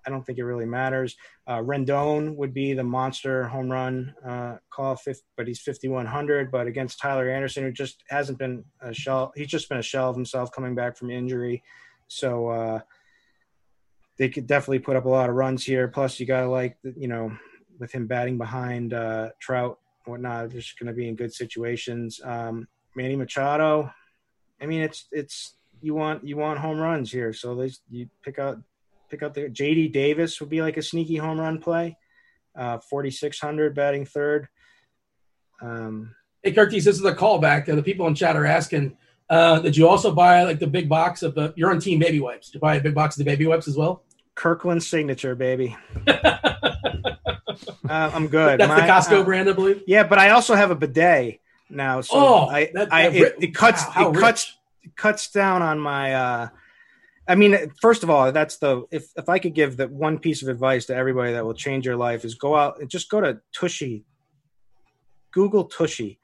I don't think it really matters. Uh, Rendon would be the monster home run uh, call, fifth, but he's 5100. But against Tyler Anderson, who just hasn't been a shell, he's just been a shell of himself coming back from injury. So uh, they could definitely put up a lot of runs here. Plus, you got to like, you know, with him batting behind uh, Trout, whatnot, just going to be in good situations. Um, Manny Machado, I mean, it's it's you want you want home runs here, so they you pick out pick out the JD Davis would be like a sneaky home run play. Uh, 4600 batting third. Um,
Hey, Curtis, this is a callback. Uh, the people in chat are asking, uh, did you also buy like the big box of the, you're on team baby wipes. Did you buy a big box of the baby wipes as well?
Kirkland signature, baby. *laughs* *laughs* Uh, I'm good.
That's the Costco
uh,
brand, I believe.
Yeah, but I also have a bidet now, so
Oh,
I,
that-
I
that
it, it cuts
wow,
it cuts
rich.
it cuts down on my. uh I mean, first of all, that's the if if I could give that one piece of advice to everybody that will change your life is go out and just go to Tushy, Google Tushy,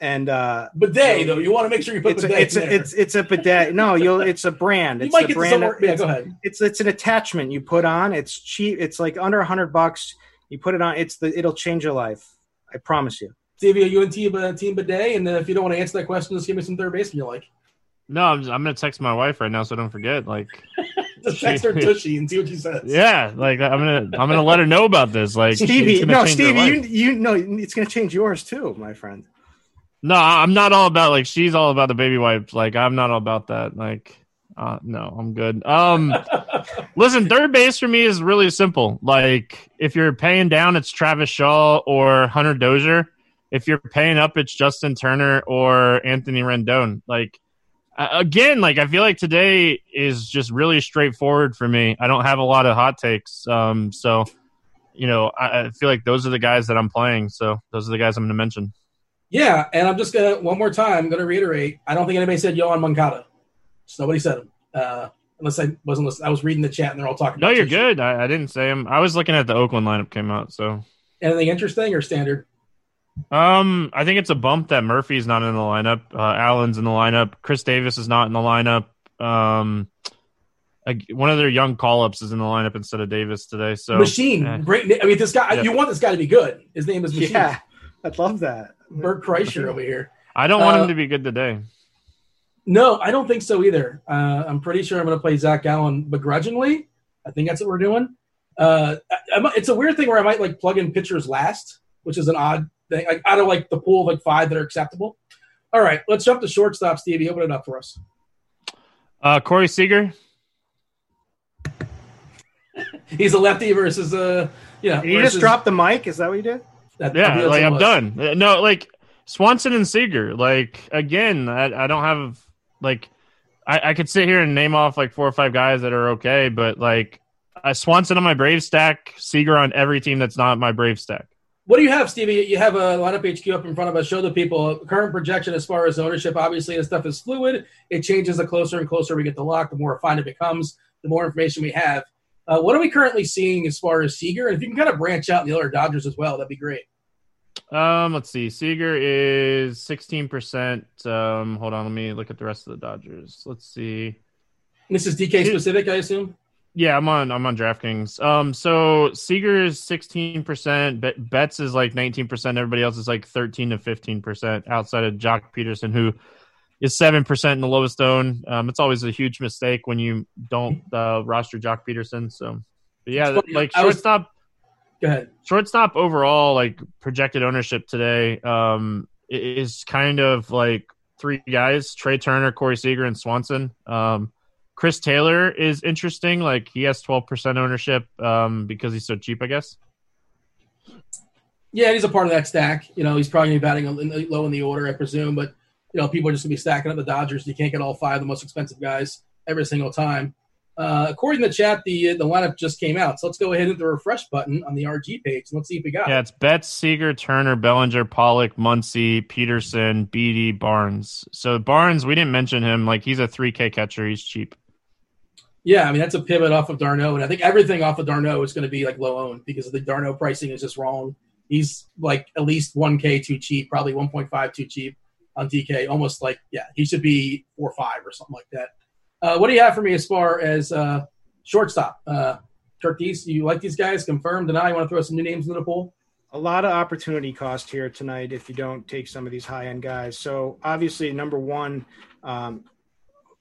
and uh
Bidet, though. You want to make sure you put
it's a,
bidet
it's a, it's it's a bidet. No, you'll it's a brand. *laughs*
you
It's
might
a
get
brand.
Yeah, go ahead.
it's it's an attachment you put on. It's cheap. It's like under a hundred bucks. You put it on. It's the it'll change your life. I promise you.
Stevie, are you in team, uh, team bidet? And uh, if you don't want to answer that question, just give me some third baseman you like.
No, I'm, just, I'm gonna text my wife right now so I don't forget. Like, *laughs*
Just text her Tushy and see what she says.
yeah, like I'm gonna I'm gonna let her know about this. Like,
Stevie,
it's gonna
no, Stevie, you you know it's going to change yours too, my friend.
No, I'm not all about like she's all about the baby wipes. Like I'm not all about that. Like uh no, I'm good. Um *laughs* listen, third base for me is really simple. Like if you're paying down it's Travis Shaw or Hunter Dozier. If you're paying up it's Justin Turner or Anthony Rendon. Like again, like I feel like today is just really straightforward for me. I don't have a lot of hot takes. Um so you know, I, I feel like those are the guys that I'm playing. So those are the guys I'm going to mention.
Yeah, and I'm just gonna one more time. I'm gonna reiterate. I don't think anybody said Yoan Moncada. Just nobody said him. Uh, unless I wasn't listening. I was reading the chat and they're all talking.
No,
about
you're
Tushy.
good. I, I didn't say him. I was looking at the Oakland lineup came out. So,
Anything interesting or standard?
um, I think it's a bump that Murphy's not in the lineup. Uh, Allen's in the lineup. Khris Davis is not in the lineup. Um, ag- one of their young call ups is in the lineup instead of Davis today. So,
Machine,
eh.
great. I mean, this guy.
Yeah.
You want this guy to be good. His name is Machine.
Yeah, I'd love that.
Bert Kreischer over here.
I don't want
Uh,
him to be good today.
No, I don't think so either. Uh, I'm pretty sure I'm going to play Zac Gallen begrudgingly. I think that's what we're doing. Uh, I, I it's a weird thing where I might like plug in pitchers last, which is an odd thing. Like out of like the pool of like five that are acceptable. All right, let's jump to shortstop. Stevie, open it up for us.
Uh, Corey Seager. *laughs*
He's a lefty versus uh, yeah.
Did you just drop the mic? Is that what you did?
That,
Yeah, like I'm done. Uh, No, like Swanson and Seager. Like again, I, I don't have like I, I could sit here and name off like four or five guys that are okay, but like uh, Swanson on my Brave stack, Seager on every team that's not my Brave stack.
What do you have, Stevie? You have a lineup HQ up in front of us. Show the people current projection as far as ownership. Obviously, this stuff is fluid. It changes the closer and closer we get to lock. The more refined it becomes, the more information we have. Uh, what are we currently seeing as far as Seager? If you can kind of branch out the other Dodgers as well, that'd be great.
Um, let's see. Seager is sixteen percent. Um, hold on, let me look at the rest of the Dodgers. Let's see.
This is DK specific, I assume.
Yeah, I'm on. I'm on DraftKings. Um, so Seager is sixteen percent. Betts is like nineteen percent. Everybody else is like thirteen to fifteen percent. Outside of Joc Pederson, who is seven percent in the lowest owned. Um, it's always a huge mistake when you don't uh, roster Joc Pederson. So, but yeah, like shortstop.
Go ahead.
shortstop overall like projected ownership today um is kind of like three guys trey turner corey seager and swanson um chris taylor is interesting like he has 12% ownership um because he's so cheap i guess
Yeah, he's a part of that stack. You know, he's probably going to be batting low in the order, I presume. But you know, people are just going to be stacking up the Dodgers. You can't get all five of the most expensive guys every single time. Uh, according to the chat, the the lineup just came out. So let's go ahead and hit the refresh button on the RG page and let's see if we got.
yeah it's betts seager turner bellinger pollock muncy pederson beaty barnes so barnes we didn't mention him like he's a 3k catcher he's cheap
Yeah, I mean that's a pivot off of d'Arnaud, and I think everything off of d'Arnaud is going to be like low owned because the d'Arnaud pricing is just wrong. He's like at least one k too cheap, probably one point five too cheap on DK. Almost like yeah, he should be four or five or something like that. Uh, what do you have for me as far as uh, shortstop? Uh, Turkeys, you like these guys? Confirm, deny? You want to throw some new names into the pool?
a lot of opportunity cost here tonight if you don't take some of these high end guys. So obviously, number one, um,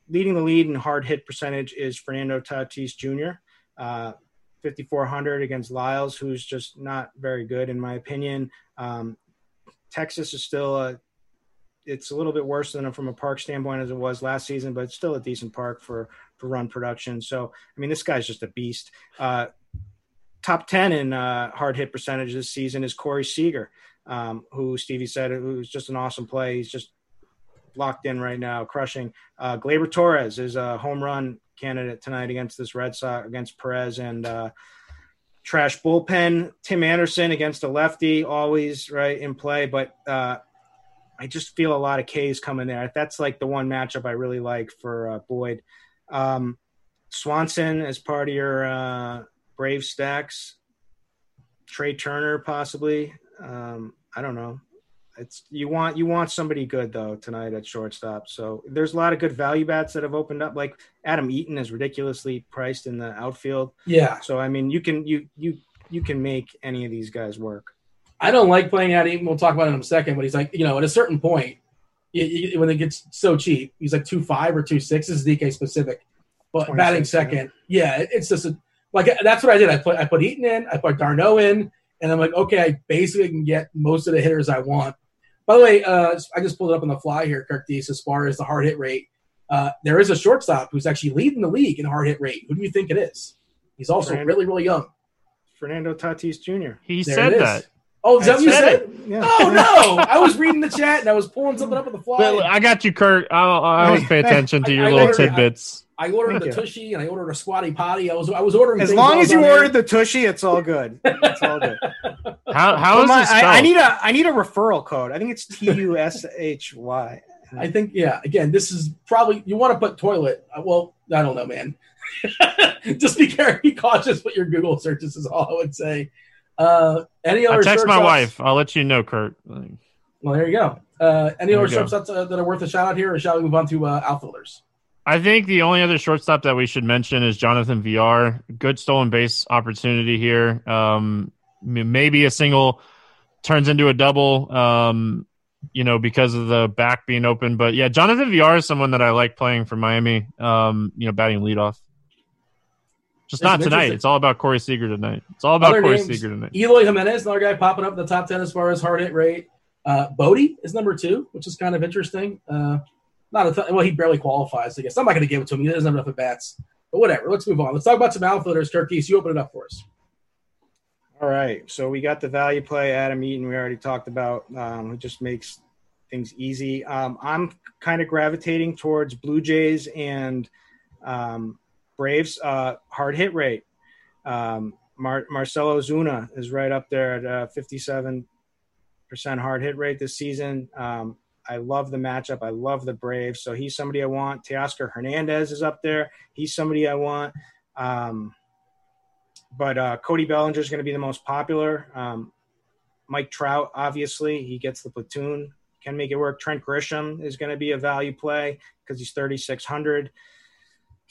leading the lead in hard hit percentage is Fernando Tatis Jr. Uh, 5400 against Lyles, who's just not very good in my opinion. Um, Texas is still a it's a little bit worse than from a park standpoint as it was last season, but it's still a decent park for for run production. So I mean, this guy's just a beast. Uh, top 10 in uh, hard hit percentage this season is Corey Seager, um, who Stevie said who's just an awesome play. He's just locked in right now, crushing. Uh, Gleyber Torres is a home run candidate tonight against this Red Sox, against Perez and uh, trash bullpen. Tim Anderson against a lefty, always right in play, but uh, I just feel a lot of K's coming there. That's like the one matchup I really like for uh, Boyd. Um, Swanson as part of your uh, Brave stacks. Trey Turner possibly. Um, I don't know. It's you want you want somebody good though tonight at shortstop. So there's a lot of good value bats that have opened up. Like Adam Eaton is ridiculously priced in the outfield.
Yeah,
So I mean you can you you you can make any of these guys work.
I don't like playing at him. We'll talk about it in a second. But he's like, you know, at a certain point, you, you, when it gets so cheap, he's like two five or two six. This is DK specific, but batting second, yeah, it- it's just a, like that's what I did. I put I put Eaton in, I put d'Arnaud in, and I'm like, okay, I basically can get most of the hitters I want. By the way, uh, I just pulled it up on the fly here, Kirk Dees, as far as the hard hit rate. Uh, there is a shortstop who's actually leading the league in hard hit rate. Who do you think it is? He's also
Brandon.
really, really young.
Fernando Tatis Jr.
he
There
said that
Oh, is that what you
said
said?
Yeah.
Oh no! I was reading the chat and I was pulling something up on the fly.
but i got you kurt i, I always pay attention to your
I
little
literally- I-
tidbits
I ordered
Thank
the
you.
tushy and I ordered a squatty potty. I was I was ordering
As long as you
on air.
ordered the tushy, it's all good. *laughs* It's all good.
how how
But
is
my-
this
I, I need a I need a referral code. I think it's T U S H Y.
I think yeah. Again, this is probably you want to put toilet. Uh, Well, I don't know, man. *laughs* Just be careful, *laughs* be cautious with your Google searches. Is all I would say. Uh, any
i
other?
text my wife i'll let you know kurt
Well, there you go. Uh, any
There
other shortstops uh, that are worth a shout out here, or shall we move on to uh, outfielders?
I think the only other shortstop that we should mention is Jonathan Villar. Good stolen base opportunity here. Um, maybe a single turns into a double. Um, you know, because of the back being open. But yeah, Jonathan Villar is someone that I like playing for Miami. Um, you know, batting leadoff. Just
There's
not tonight. It's all about Corey Seager tonight. It's all about
Other
Corey
names,
Seager tonight.
Eloy Jimenez, another guy popping up in the top 10 as far as hard hit rate. Uh, Bodie is number two, which is kind of interesting. Uh, not a ton, well, he barely qualifies, I guess. I'm not going to give it to him. He doesn't have enough at bats. But whatever. Let's move on. Let's talk about some outfielders. Turkeys, you open it up for us.
All right. So we got the value play, Adam Eaton. We already talked about. Um, it just makes things easy. Um, I'm kind of gravitating towards Blue Jays and um, Braves. Uh, hard hit rate. Um, Mar- Marcell Ozuna is right up there at uh, 57% hard hit rate this season. Um, I love the matchup. I love the Braves. So he's somebody I want. Teoscar Hernandez is up there. He's somebody I want. Um, but uh, Cody Bellinger is going to be the most popular. Um, Mike Trout, obviously, he gets the platoon, can make it work. Trent Grisham is going to be a value play because he's 3,600.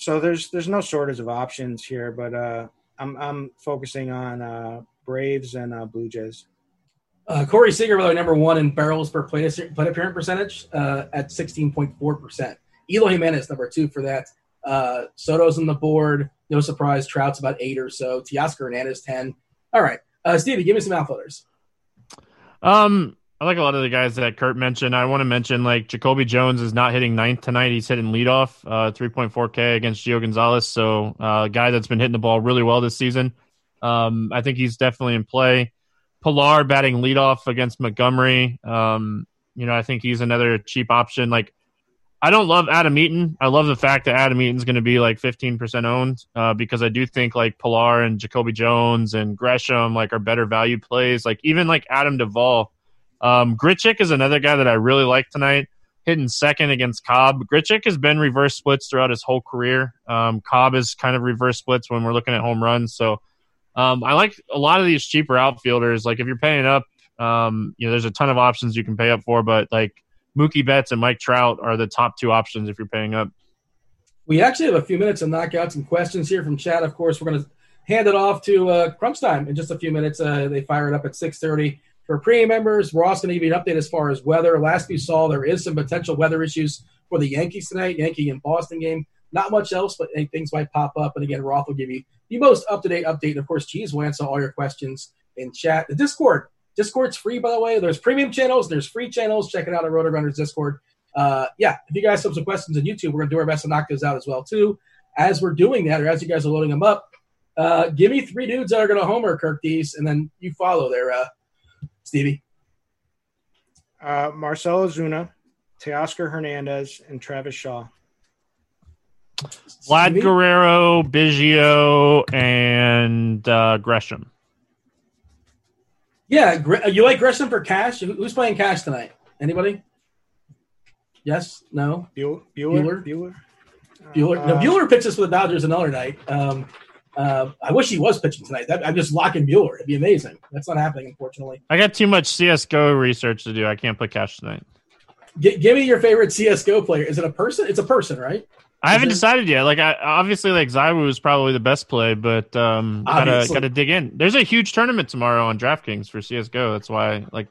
So there's there's no shortage of options here, but uh, I'm I'm focusing on uh, Braves and uh, Blue Jays.
Uh, Corey Seager, by the way, number one in barrels per plate, plate appearance percentage uh, at 16.4%. Eloy Jimenez, number two for that. Uh, Soto's on the board. No surprise. Trout's about eight or so. Teoscar Hernandez, 10. All right. Uh, Stevie, give me some outfielders.
Um, I like a lot of the guys that Kurt mentioned. I want to mention like Jacoby Jones is not hitting ninth tonight. He's hitting leadoff, uh, 3.4K against Gio Gonzalez. So, uh, a guy that's been hitting the ball really well this season. Um, I think he's definitely in play. Pilar batting leadoff against Montgomery. Um, you know, I think he's another cheap option. Like, I don't love Adam Eaton. I love the fact that Adam Eaton's going to be like 15% owned uh, because I do think like Pilar and Jacoby Jones and Grisham like are better value plays. Like even like Adam Duvall. Um, Grichuk is another guy that I really like tonight, hitting second against Cobb. Grichuk has been reverse splits throughout his whole career. Um, Cobb is kind of reverse splits when we're looking at home runs. So um, I like a lot of these cheaper outfielders. Like if you're paying up, um, you know, there's a ton of options you can pay up for, but like Mookie Betts and Mike Trout are the top two options if you're paying up.
We actually have a few minutes to knock out some questions here from chat. Of course, we're going to hand it off to uh, Crunch Time in just a few minutes. Uh, they fire it up at 6.30. For premium members, we're also going to give you an update as far as weather. Last we saw, there is some potential weather issues for the Yankees tonight, Yankee and Boston game. Not much else, but things might pop up. And again, Roth will give you the most up-to-date update. And of course, Cheese will answer all your questions in chat. The Discord. Discord's free, by the way. There's premium channels. There's free channels. Check it out at RotoGrinders Discord. Uh, yeah, if you guys have some questions on YouTube, we're going to do our best to knock those out as well, too. As we're doing that, or as you guys are loading them up, uh, give me three dudes that are going to homer Kirk Dees, and then you follow there, uh, Stevie.
Uh, Marcell Ozuna, Teoscar Hernandez, and Travis Shaw.
Vlad
Stevie?
Guerrero, Biggio, and uh, Grisham.
Yeah, you like Grisham for cash? Who's playing cash tonight? Anybody? Yes? No?
Bueller? Bueller?
Bueller?
Bueller?
Bueller? no,
Uh,
Buehler pitches for the Dodgers another night. Um, uh, I wish he was pitching tonight. That, I'm just locking Buehler. It'd be amazing. That's not happening, unfortunately.
I got too much CS:GO research to do. I can't play cash tonight.
G- give me your favorite CS:GO player. Is it a person? It's a person, right?
I haven't
it-
decided yet. Like, I, obviously, like ZywOo is probably the best play, but um, gotta gotta dig in. There's a huge tournament tomorrow on DraftKings for CS:GO. That's why, like,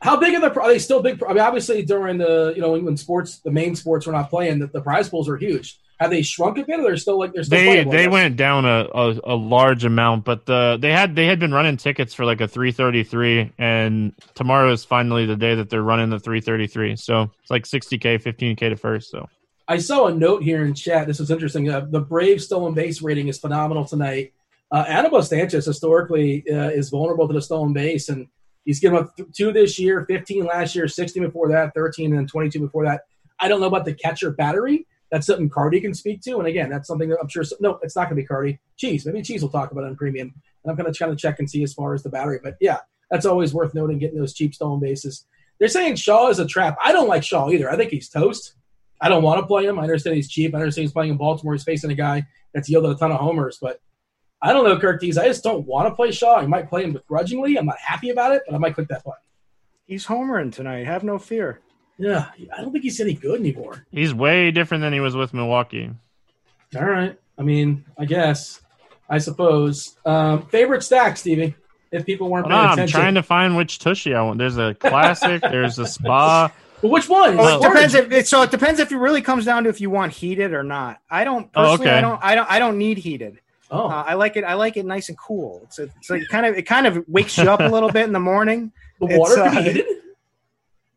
How big are the? Are they still big? I mean, obviously during the you know when sports, the main sports were not playing, the, the prize pools are huge. Have they shrunk a bit, or they're still like they're still
they they went down a, a, a large amount, but the they had they had been running tickets for like a 333, and tomorrow is finally the day that they're running the 333. So it's like 60k, 15k to first. So
I saw a note here in chat. This was interesting. Uh, the Braves stolen base rating is phenomenal tonight. Uh, Anibal Sanchez historically uh, is vulnerable to the stolen base, and he's given up th- two this year, 15 last year, 16 before that, 13, and 22 before that. I don't know about the catcher battery. That's something Cardi can speak to. And again, that's something that I'm sure. No, it's not going to be Cardi. Cheese. Maybe Cheese will talk about it on premium. And I'm going to kind of check and see as far as the battery. But yeah, that's always worth noting getting those cheap stolen bases. They're saying Shaw is a trap. I don't like Shaw either. I think he's toast. I don't want to play him. I understand he's cheap. I understand he's playing in Baltimore. He's facing a guy that's yielded a ton of homers. But I don't know, Kirk Dees. I just don't want to play Shaw. I might play him begrudgingly. I'm not happy about it, but I might click that button.
He's homering tonight. Have no fear.
Yeah, I don't think he's any good anymore.
he's way different than he was with Milwaukee.
All right. I mean, I guess. I suppose. Um, favorite stack, Stevie? If people weren't
Hold
paying
on, I'm trying to find which Tushy I want. There's a classic. there's a spa. *laughs*
But which one?
Oh, it depends if it, so it depends if it really comes down to if you want heated or not. I don't
Oh,
personally.
okay.
I don't. I don't. I don't need heated.
Oh,
Uh, I like it. I like it nice and cool. It's, a, it's like kind of it kind of wakes you up a little bit in the morning.
the water
uh,
can be heated.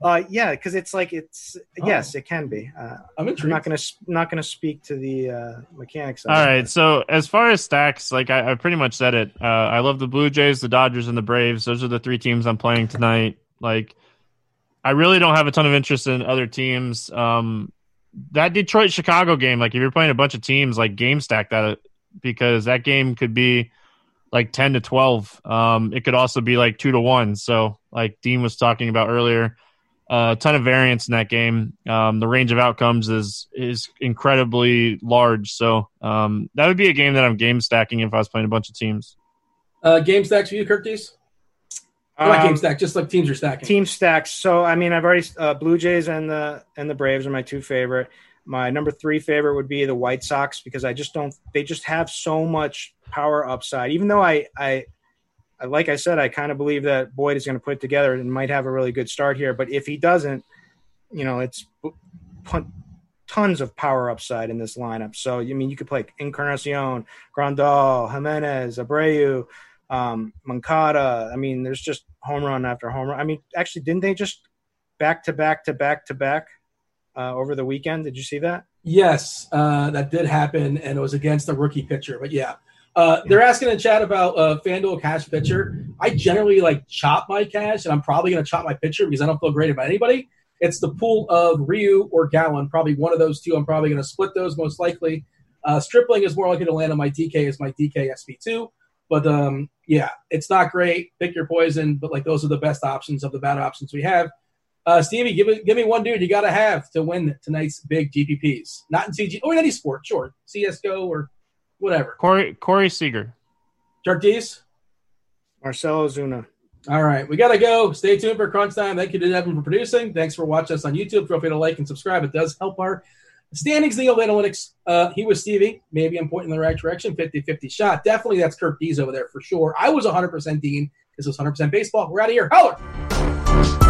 Uh, yeah, because it's like it's
Oh.
yes, it can be. Uh,
I'm
I'm not gonna not gonna speak to the uh, mechanics. Of
All
it.
right. So as far as stacks, like I, I pretty much said it. Uh, I love the Blue Jays, the Dodgers, and the Braves. Those are the three teams I'm playing tonight. Like, I really don't have a ton of interest in other teams. Um, that Detroit Chicago game, like if you're playing a bunch of teams, like game stack that because that game could be like ten to twelve. Um, it could also be like two to one. So like Dean was talking about earlier, a ton of variance in that game. Um, the range of outcomes is is incredibly large. So um, that would be a game that I'm game stacking if I was playing a bunch of teams.
Uh, game stacks for you, Kirk Dees? Or not game
Um,
stack, just like teams are stacking.
team stacks. So I mean, I've already uh, Blue Jays and the and the Braves are my two favorite. My number three favorite would be the White Sox because I just don't. They just have so much power upside. Even though I I, I like I said, I kind of believe that Boyd is going to put it together and might have a really good start here. But if he doesn't, you know, it's tons of power upside in this lineup. So I mean, you could play Encarnacion, Grandal, Jimenez, Abreu um, Moncada. I mean, there's just home run after home run. I mean, actually, didn't they just back to back to back to back uh, over the weekend? Did you see that?
Yes, uh, that did happen, and it was against a rookie pitcher. But yeah, uh, they're asking in chat about uh, FanDuel cash pitcher. I generally like chop my cash, and I'm probably going to chop my pitcher because I don't feel great about anybody. It's the pool of Ryu or Gallen, probably one of those two. I'm probably going to split those most likely. Uh, Stripling is more likely to land on my DK as my DK SP2. But um, yeah, it's not great. Pick your poison, but like those are the best options of the bad options we have. Uh, Stevie, give me give me one dude you got to have to win tonight's big GPPs. Not in CG or in any sport, sure, CS:GO or whatever.
Corey Corey Seager.
Jardies.
Marcell Ozuna.
All right, we gotta go. Stay tuned for Crunch Time. Thank you to Devin for producing. Thanks for watching us on YouTube. Feel free to like and subscribe. It does help our standings in the old analytics. Uh, he was Stevie. Maybe I'm pointing in the right direction. 50-50 shot. Definitely that's Kirk Dees over there for sure. I was 100% Dean. This was 100% baseball. We're out of here. Holler!